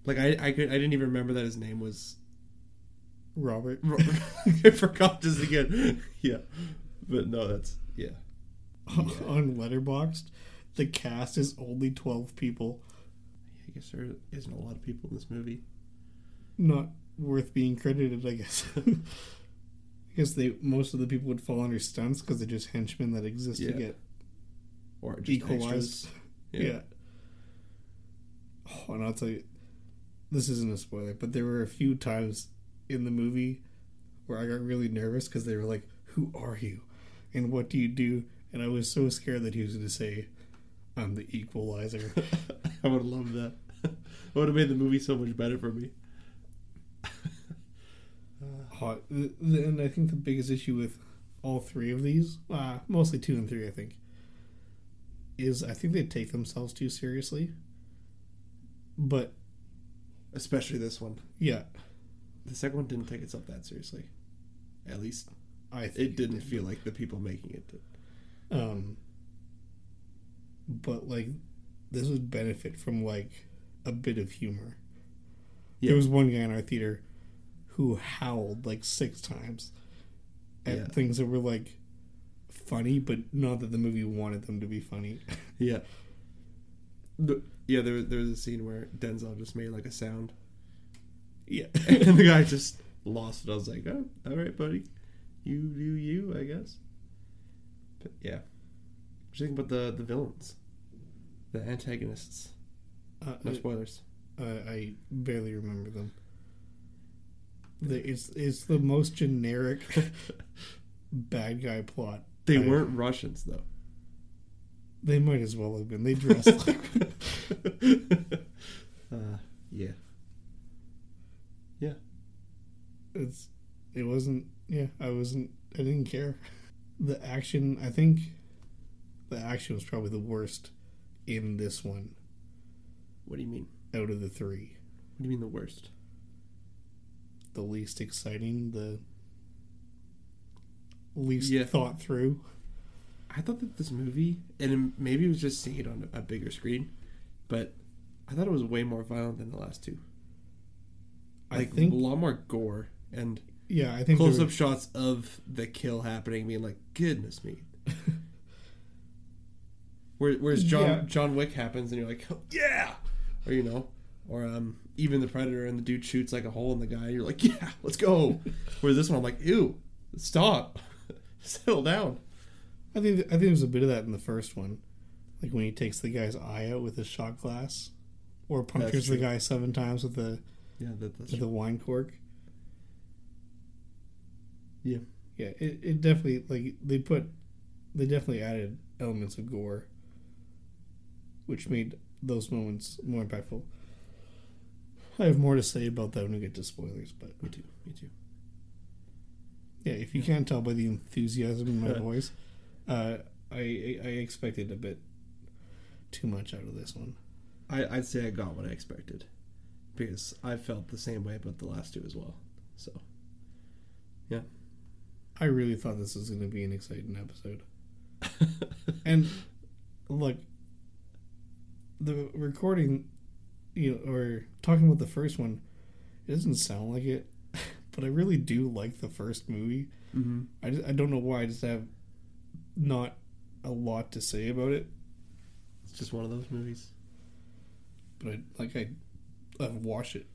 B: like I I could I didn't even remember that his name was.
A: Robert.
B: I forgot just again. Yeah, but no, that's yeah.
A: on Letterboxd, the cast is only twelve people.
B: Guess there isn't a lot of people in this movie.
A: Not worth being credited, I guess. I guess they most of the people would fall under stunts because they're just henchmen that exist
B: Yeah.
A: to get
B: Or just
A: equalized.
B: extras.
A: Yeah. Oh, and I'll tell you, this isn't a spoiler, but there were a few times in the movie where I got really nervous because they were like, "Who are you? And what do you do?" And I was so scared that he was going to say, "I'm the Equalizer."
B: I would love loved that. It would have made the movie so much better for me.
A: hot. th- th- And I think the biggest issue with all three of these, uh, mostly two and three, I think, is I think they take themselves too seriously. But
B: Especially this one.
A: yeah,
B: The second one didn't take itself that seriously. At least
A: I think
B: it didn't feel like the people making it did.
A: Um, but like, this would benefit from like a bit of humor.
B: Yeah.
A: There was one guy in our theater who howled like six times at
B: Yeah.
A: things that were like funny, but not that the movie wanted them to be funny.
B: Yeah. The, yeah, there, there was a scene where Denzel just made like a sound,
A: yeah.
B: and the guy just lost it. I was like, "Oh, all right, buddy, you do you, I guess." But yeah, what do you think about the the villains, the antagonists?
A: Uh,
B: No spoilers.
A: I, I barely remember them. The, it's it's the most generic bad guy plot.
B: They
A: I-
B: weren't Russians though.
A: They might as well have been. They dressed like.
B: uh, yeah. Yeah.
A: It's. It wasn't. Yeah, I wasn't. I didn't care. The action. I think. The action was probably the worst in this one
B: What do you mean?
A: out of the three.
B: What do you mean the worst?
A: The least exciting. The least
B: Yeah.
A: thought through.
B: I thought that this movie, and maybe it was just seeing it on a bigger screen, but I thought it was way more violent than the last two.
A: I think.
B: a lot more gore and
A: Yeah, I think.
B: close-up
A: were-
B: shots of the kill happening, being like, "Goodness me." Where, whereas John
A: Yeah.
B: John Wick happens, and you're like, "Oh, "Yeah," or you know, or um, even the Predator, and the dude shoots like a hole in the guy. You're like, "Yeah, let's go." Whereas this one, I'm like, "Ew, stop, settle down."
A: I think I think there's a bit of that in the first one, like when he takes the guy's eye out with his shot glass, or punctures the guy seven times with the
B: Yeah, that,
A: with the wine cork.
B: Yeah.
A: yeah. It, it definitely like they put they definitely added elements of gore, which made those moments more impactful. I have more to say about that when we get to spoilers, but
B: Me too. Me too.
A: yeah, if you can't tell by the enthusiasm in my voice, uh, I I expected a bit too much out of this one.
B: I, I'd say I got what I expected because I felt the same way about the last two as well. So yeah.
A: I really thought this was going to be an exciting episode. And look, the recording, you know, or talking about the first one, it doesn't sound like it, but I really do like the first movie.
B: mm-hmm.
A: I, just, I don't know why I just have not a lot to say about it,
B: it's just one of those movies.
A: but I like I I've watched it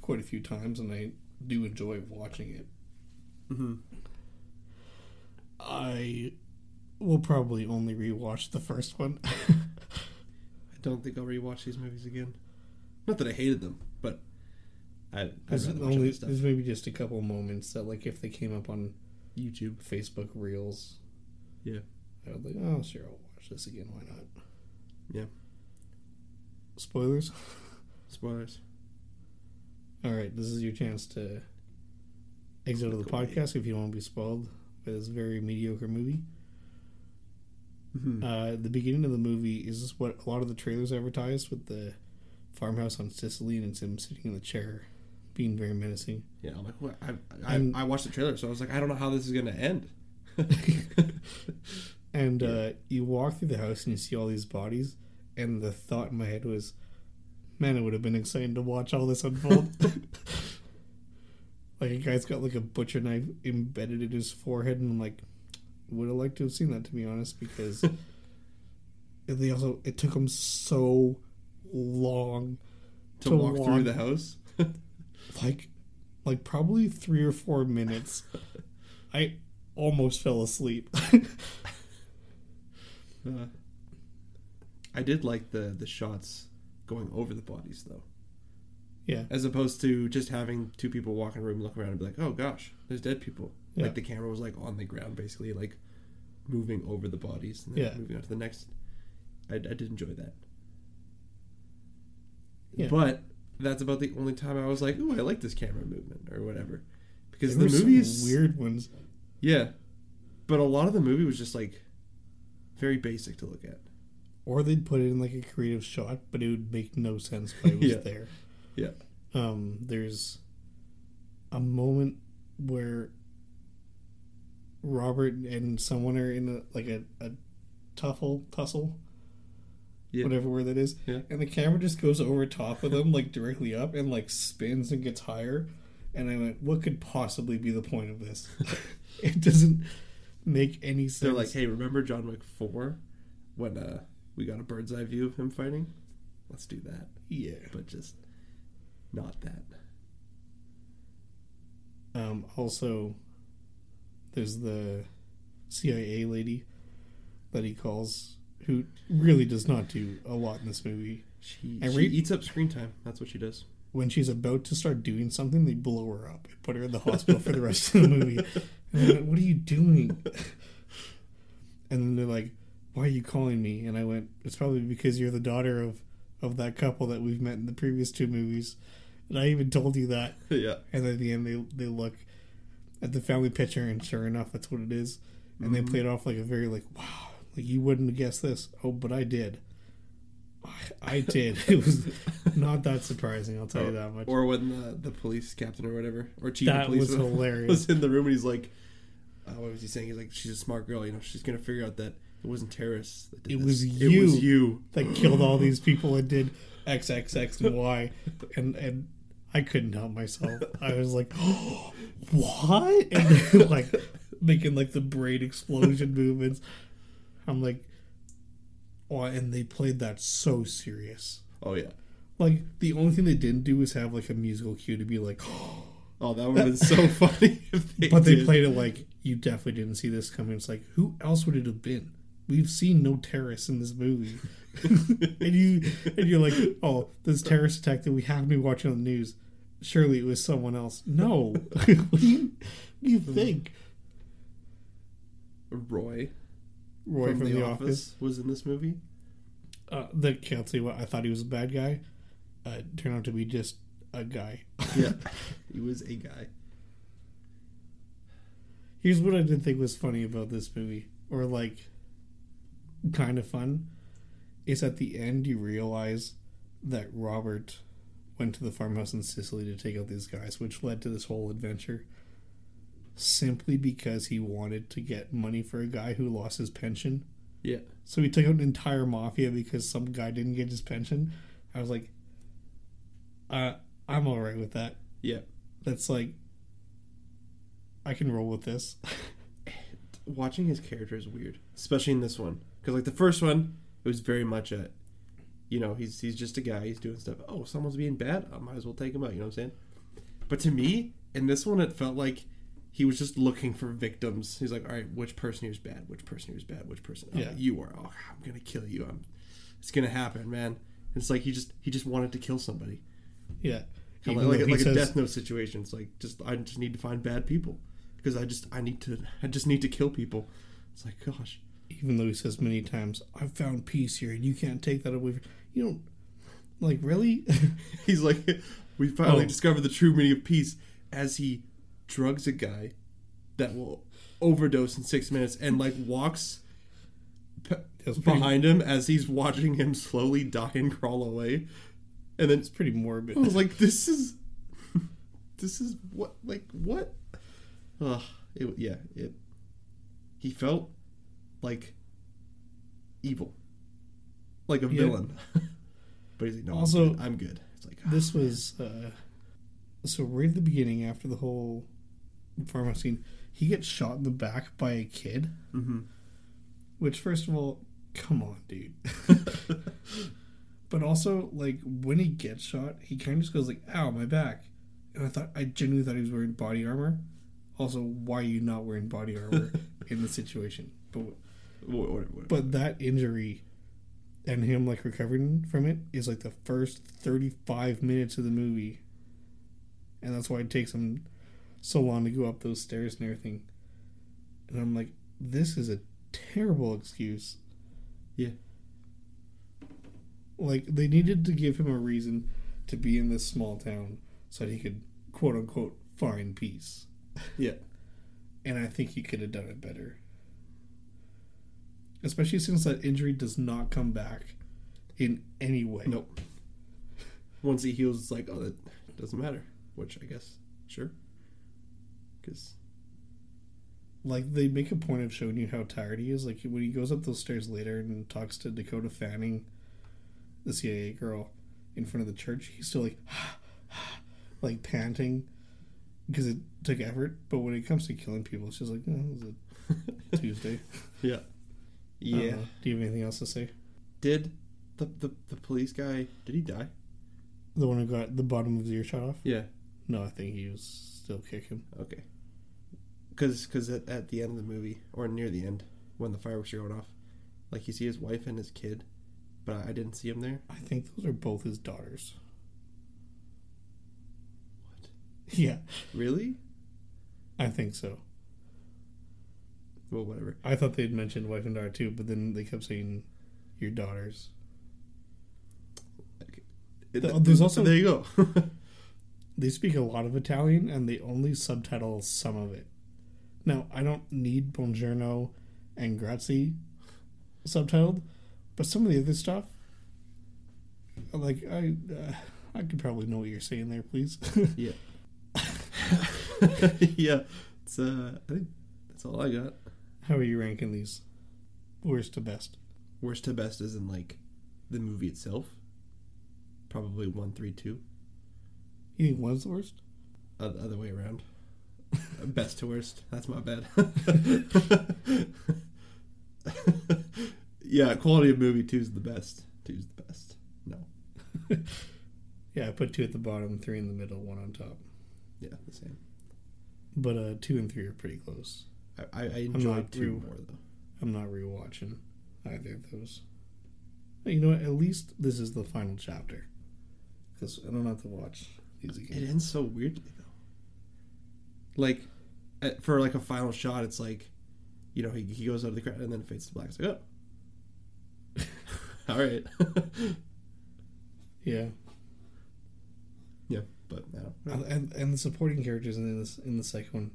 A: quite a few times and I do enjoy watching it.
B: Mm-hmm.
A: I will probably only rewatch the first one.
B: Don't think I'll rewatch these movies again. Not that I hated them, but I,
A: There's only
B: stuff.
A: there's maybe just a couple moments that like if they came up on
B: YouTube.
A: Facebook Reels,
B: Yeah.
A: I would like, oh sure, I'll watch this again. Why not?
B: Yeah.
A: Spoilers.
B: Spoilers.
A: All right, this is your chance to exit of the podcast if you don't want to be spoiled by this very mediocre movie.
B: Mhm.
A: Uh, the beginning of the movie is what a lot of the trailers advertised with the farmhouse on Sicily, and it's him sitting in the chair, being very menacing.
B: Yeah, I'm like, what? I, I,
A: And-
B: I watched the trailer, so I was like, I don't know how this is gonna end.
A: And uh, you walk through the house and you see all these bodies, and the thought in my head was, "Man, it would have been exciting to watch all this unfold." like a guy's got like a butcher knife embedded in his forehead, and I'm like, would have liked to have seen that to be honest, because they also it took them so long
B: to,
A: To
B: walk, through the house.
A: like like probably three or four minutes i almost fell asleep
B: Uh, I did like the the shots going over the bodies though,
A: yeah
B: as opposed to just having two people walk in a room, look around, and be like, "Oh gosh, there's dead people."
A: Yeah.
B: Like the camera was like on the ground, basically like moving over the bodies and then
A: Yeah.
B: moving on to the next. I, I did enjoy that.
A: Yeah.
B: But that's about the only time I was like, "Ooh, I like this camera movement" or whatever, because
A: There
B: the movie is
A: weird ones
B: Yeah, but a lot of the movie was just like very basic to look at.
A: or they'd put it in like a creative shot but it would make no sense why it was
B: Yeah.
A: there
B: Yeah.
A: um there's a moment where robert and someone are in a like a, a tuffle tussle
B: Yeah.
A: whatever word that is
B: Yeah.
A: and the camera just goes over top of them like directly up and like spins and gets higher and i went what could possibly be the point of this it doesn't make any sense
B: They're like, "Hey, remember John Wick four, when uh we got a bird's eye view of him fighting? Let's do that,
A: yeah
B: but just not that."
A: Um, also, there's the CIA lady that he calls, who really does not do a lot in this movie.
B: She,
A: And
B: she
A: re-
B: eats up screen time. That's what she does.
A: When she's about to start doing something, they blow her up and put her in the hospital for the rest of the movie. And I'm like, what are you doing? And then they're like, why are you calling me? And I went, it's probably because you're the daughter of, of that couple that we've met in the previous two movies. And I even told you that.
B: yeah.
A: And then at the end, they they look at the family picture, and sure enough, that's what it is. And they played off like a very like, wow, like you wouldn't have guessed this. Oh, but I did. I, I did. It was not that surprising. I'll tell you that much.
B: Or when the the police captain or whatever, or chief
A: That
B: of police
A: was hilarious.
B: was in the room and he's like, uh, "What was he saying?" He's like, "She's a smart girl. You know, she's gonna figure out that it wasn't terrorists. That did
A: It
B: this.
A: was
B: It was
A: you."
B: you."
A: that killed all these people and did X X X and Y, and and I couldn't help myself. I was like, what? And like making like the brain explosion movements. I'm like, oh, and they played that so serious.
B: Oh yeah.
A: Like the only thing they didn't do was have like a musical cue to be like,
B: Oh, that would have been so funny if they
A: but they played it like you definitely didn't see this coming. It's like who else would it have been? We've seen no terrorists in this movie, and you and you're like, oh, this terrorist attack that we haven't been watching on the news. Surely it was someone else. No, what do you, what do you think?
B: Roy,
A: Roy
B: from, the, office. was in this movie.
A: Uh, the can't say what I thought he was a bad guy. Uh, turned out to be just a guy.
B: Yeah, he was a guy.
A: Here's what I didn't think was funny about this movie, or like kind of fun, is at the end you realize that Robert went to the farmhouse in Sicily to take out these guys, which led to this whole adventure. Simply because he wanted to get money for a guy who lost his pension.
B: Yeah,
A: So he took out an entire mafia because some guy didn't get his pension. I was like, uh, I'm alright with that.
B: yeah.
A: That's like, I can roll with this.
B: Watching his character is weird, especially in this one, because like the first one, it was very much a, you know, he's he's just a guy. He's doing stuff. Oh, someone's being bad. I might as well take him out. You know what I'm saying? But to me, in this one, it felt like he was just looking for victims. He's like, all right, which person here's bad? Which person here's bad? Which person? Oh,
A: Yeah.
B: you are. Oh, I'm gonna kill you. I'm. It's gonna happen, man. It's like he just he just wanted to kill somebody.
A: Yeah.
B: Kind
A: Even
B: of like,
A: he
B: like a death note situation. It's like just I just need to find bad people because I just I need to I just need to kill people. It's like gosh,
A: even though he says many times, "I've found peace here, and you can't take that away." You don't like really.
B: he's like we finally
A: Oh.
B: discovered the true meaning of peace as he drugs a guy that will overdose in six minutes and like walks p-
A: That's pretty-
B: behind him as he's watching him slowly die and crawl away. And then
A: It's pretty morbid.
B: I was like, this is, this is what, like, what? Ugh, it, yeah, it, he felt like evil, like a
A: Yeah.
B: villain. but he's like, no,
A: Also-
B: I'm good. I'm good. It's like,
A: this was uh, so right at the beginning after the whole farmhouse scene, he gets shot in the back by a kid.
B: hmm
A: Which, first of all, come on, dude. but also, like when he gets shot, he kind of just goes like, "Ow, my back," and I thought I genuinely thought he was wearing body armor. Also, why are you not wearing body armor in the situation? But
B: what, what, what,
A: but that injury and him like recovering from it is like the first 35 minutes of the movie. And that's why it takes him so long to go up those stairs and everything. And i'm like this is a terrible excuse.
B: Yeah.
A: like they needed to give him a reason to be in this small town so that he could quote unquote find peace.
B: Yeah,
A: and I think he could have done it better. Especially since that injury does not come back in any way.
B: nope. Once he heals, it's like, oh, that doesn't matter. Which I guess, sure, because
A: Like they make a point of showing you how tired he is. Like when he goes up those stairs later and talks to Dakota Fanning, the CIA girl, in front of the church, he's still like, like panting because it took effort. But when it comes to killing people, it's just like, oh, it was a Tuesday.
B: yeah, yeah.
A: Do you have anything else to say?
B: Did the, the the police guy did he die?
A: The one who got the bottom of his ear shot off?
B: Yeah.
A: No, I think he was still kicking.
B: Okay. Because cause at, at the end of the movie, or near the end, when the fireworks are going off, like you see his wife and his kid, but I, I didn't see him there.
A: I think those are both his daughters.
B: What?
A: Yeah,
B: Really?
A: I think so.
B: Well, whatever.
A: I thought they'd mentioned wife and daughter too, but then they kept saying your daughters. There's also-
B: there you go.
A: They speak a lot of Italian and they only subtitle some of it. Now, I don't need Buongiorno and Grazie subtitled, but some of the other stuff, like I, uh, I could probably know what you're saying there, please.
B: yeah. yeah. It's uh, I think that's all I got.
A: How are you ranking these? Worst to best.
B: Worst to best is in like the movie itself. Probably one, three, two.
A: You think one's the worst?
B: Uh, the other way around. Best to worst. That's my bad. yeah, quality of movie two is the best. Two's the best. No.
A: Yeah, I put two at the bottom, three in the middle, one on top.
B: Yeah, the same.
A: But uh, two and three are pretty close.
B: I, I, enjoyed two
A: real-
B: more though.
A: I'm not rewatching either of those. You know what? At least this is the final chapter. Because I don't have to watch these again.
B: It ends so weirdly though. Like, for like a final shot, it's like, you know, he, he goes out of the crowd and then it fades to black. It's like, oh, all right,
A: Yeah.
B: yeah. But no,
A: And- And, and the supporting characters in this in the second one,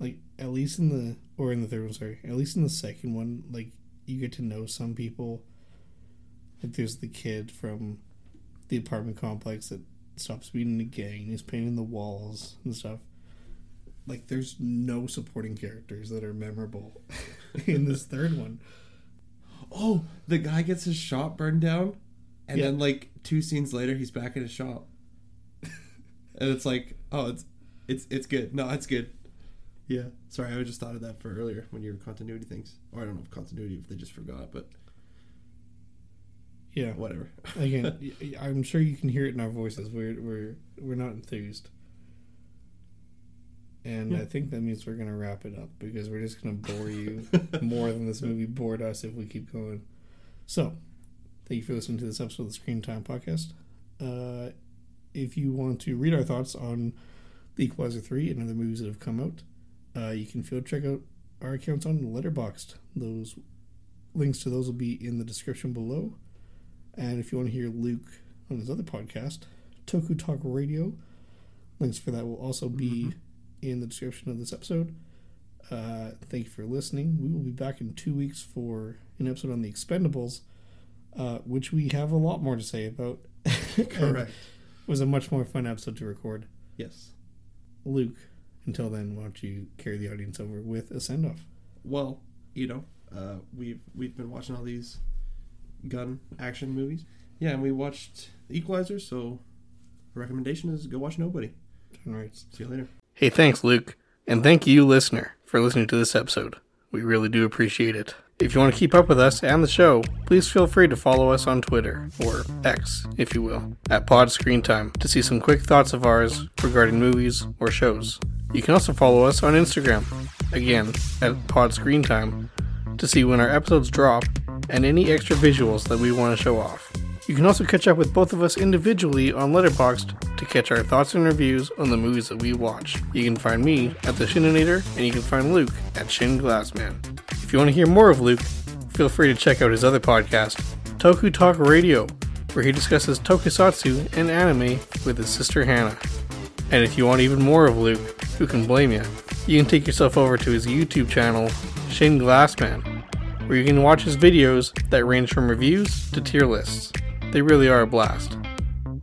A: like at least in the or in the third one, sorry, at least in the second one, like you get to know some people. Like there's the kid from the apartment complex that stops being in the gang. He's painting the walls and stuff. Like there's no supporting characters that are memorable in this third one.
B: oh, the guy gets his shop burned down, and
A: Yeah.
B: then like two scenes later, he's back in his shop, and it's like, oh, it's it's it's good. No, it's good. Yeah, sorry, I just thought of that for earlier when you were continuity things, or I don't know if continuity if they just forgot, but
A: Yeah.
B: whatever.
A: Again, I'm sure you can hear it in our voices. We're we're we're not enthused, and
B: Yeah.
A: I think that means we're gonna wrap it up because we're just gonna bore you more than this movie bored us if we keep going. So, thank you for listening to this episode of the Screen Time Podcast. Uh, if you want to read our thoughts on The Equalizer three and other movies that have come out, uh, you can feel check out our accounts on Letterboxd. Those links to those will be in the description below. And if you want to hear Luke on his other podcast, Toku Talk Radio, links for that will also be in the description of this episode. Uh, thank you for listening. We will be back in two weeks for an episode on the Expendables, uh, which we have a lot more to say about.
C: Correct.
A: It was a much more fun episode to record.
C: Yes.
A: Luke, until then, why don't you carry the audience over with a send off?
C: Well, you know, uh, we've we've been watching all these gun action movies. Yeah, and we watched The Equalizer. So, the recommendation is go watch Nobody.
A: All right.
C: See you later.
A: Hey, thanks, Luke. And thank you, listener, for listening to this episode. We really do appreciate it. If you want to keep up with us and the show, please feel free to follow us on Twitter, or X, if you will, at Pod Screen Time to see some quick thoughts of ours regarding movies or shows. You can also follow us on Instagram, again, at Pod Screen Time, to see when our episodes drop and any extra visuals that we want to show off. You can also catch up with both of us individually on Letterboxd to catch our thoughts and reviews on the movies that we watch. You can find me at the Schininator, and you can find Luke at Shin Glassman. If you want to hear more of Luke, feel free to check out his other podcast, Toku Talk Radio, where he discusses tokusatsu and anime with his sister Hannah. And if you want even more of Luke, who can blame you? You can take yourself over to his YouTube channel, Shin Glassman, where you can watch his videos that range from reviews to tier lists. They really are a blast.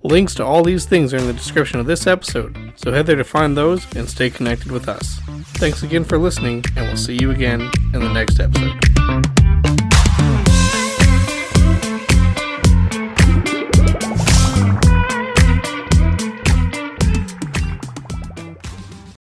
A: Links to all these things are in the description of this episode, so head there to find those and stay connected with us. Thanks again for listening, and we'll see you again in the next episode.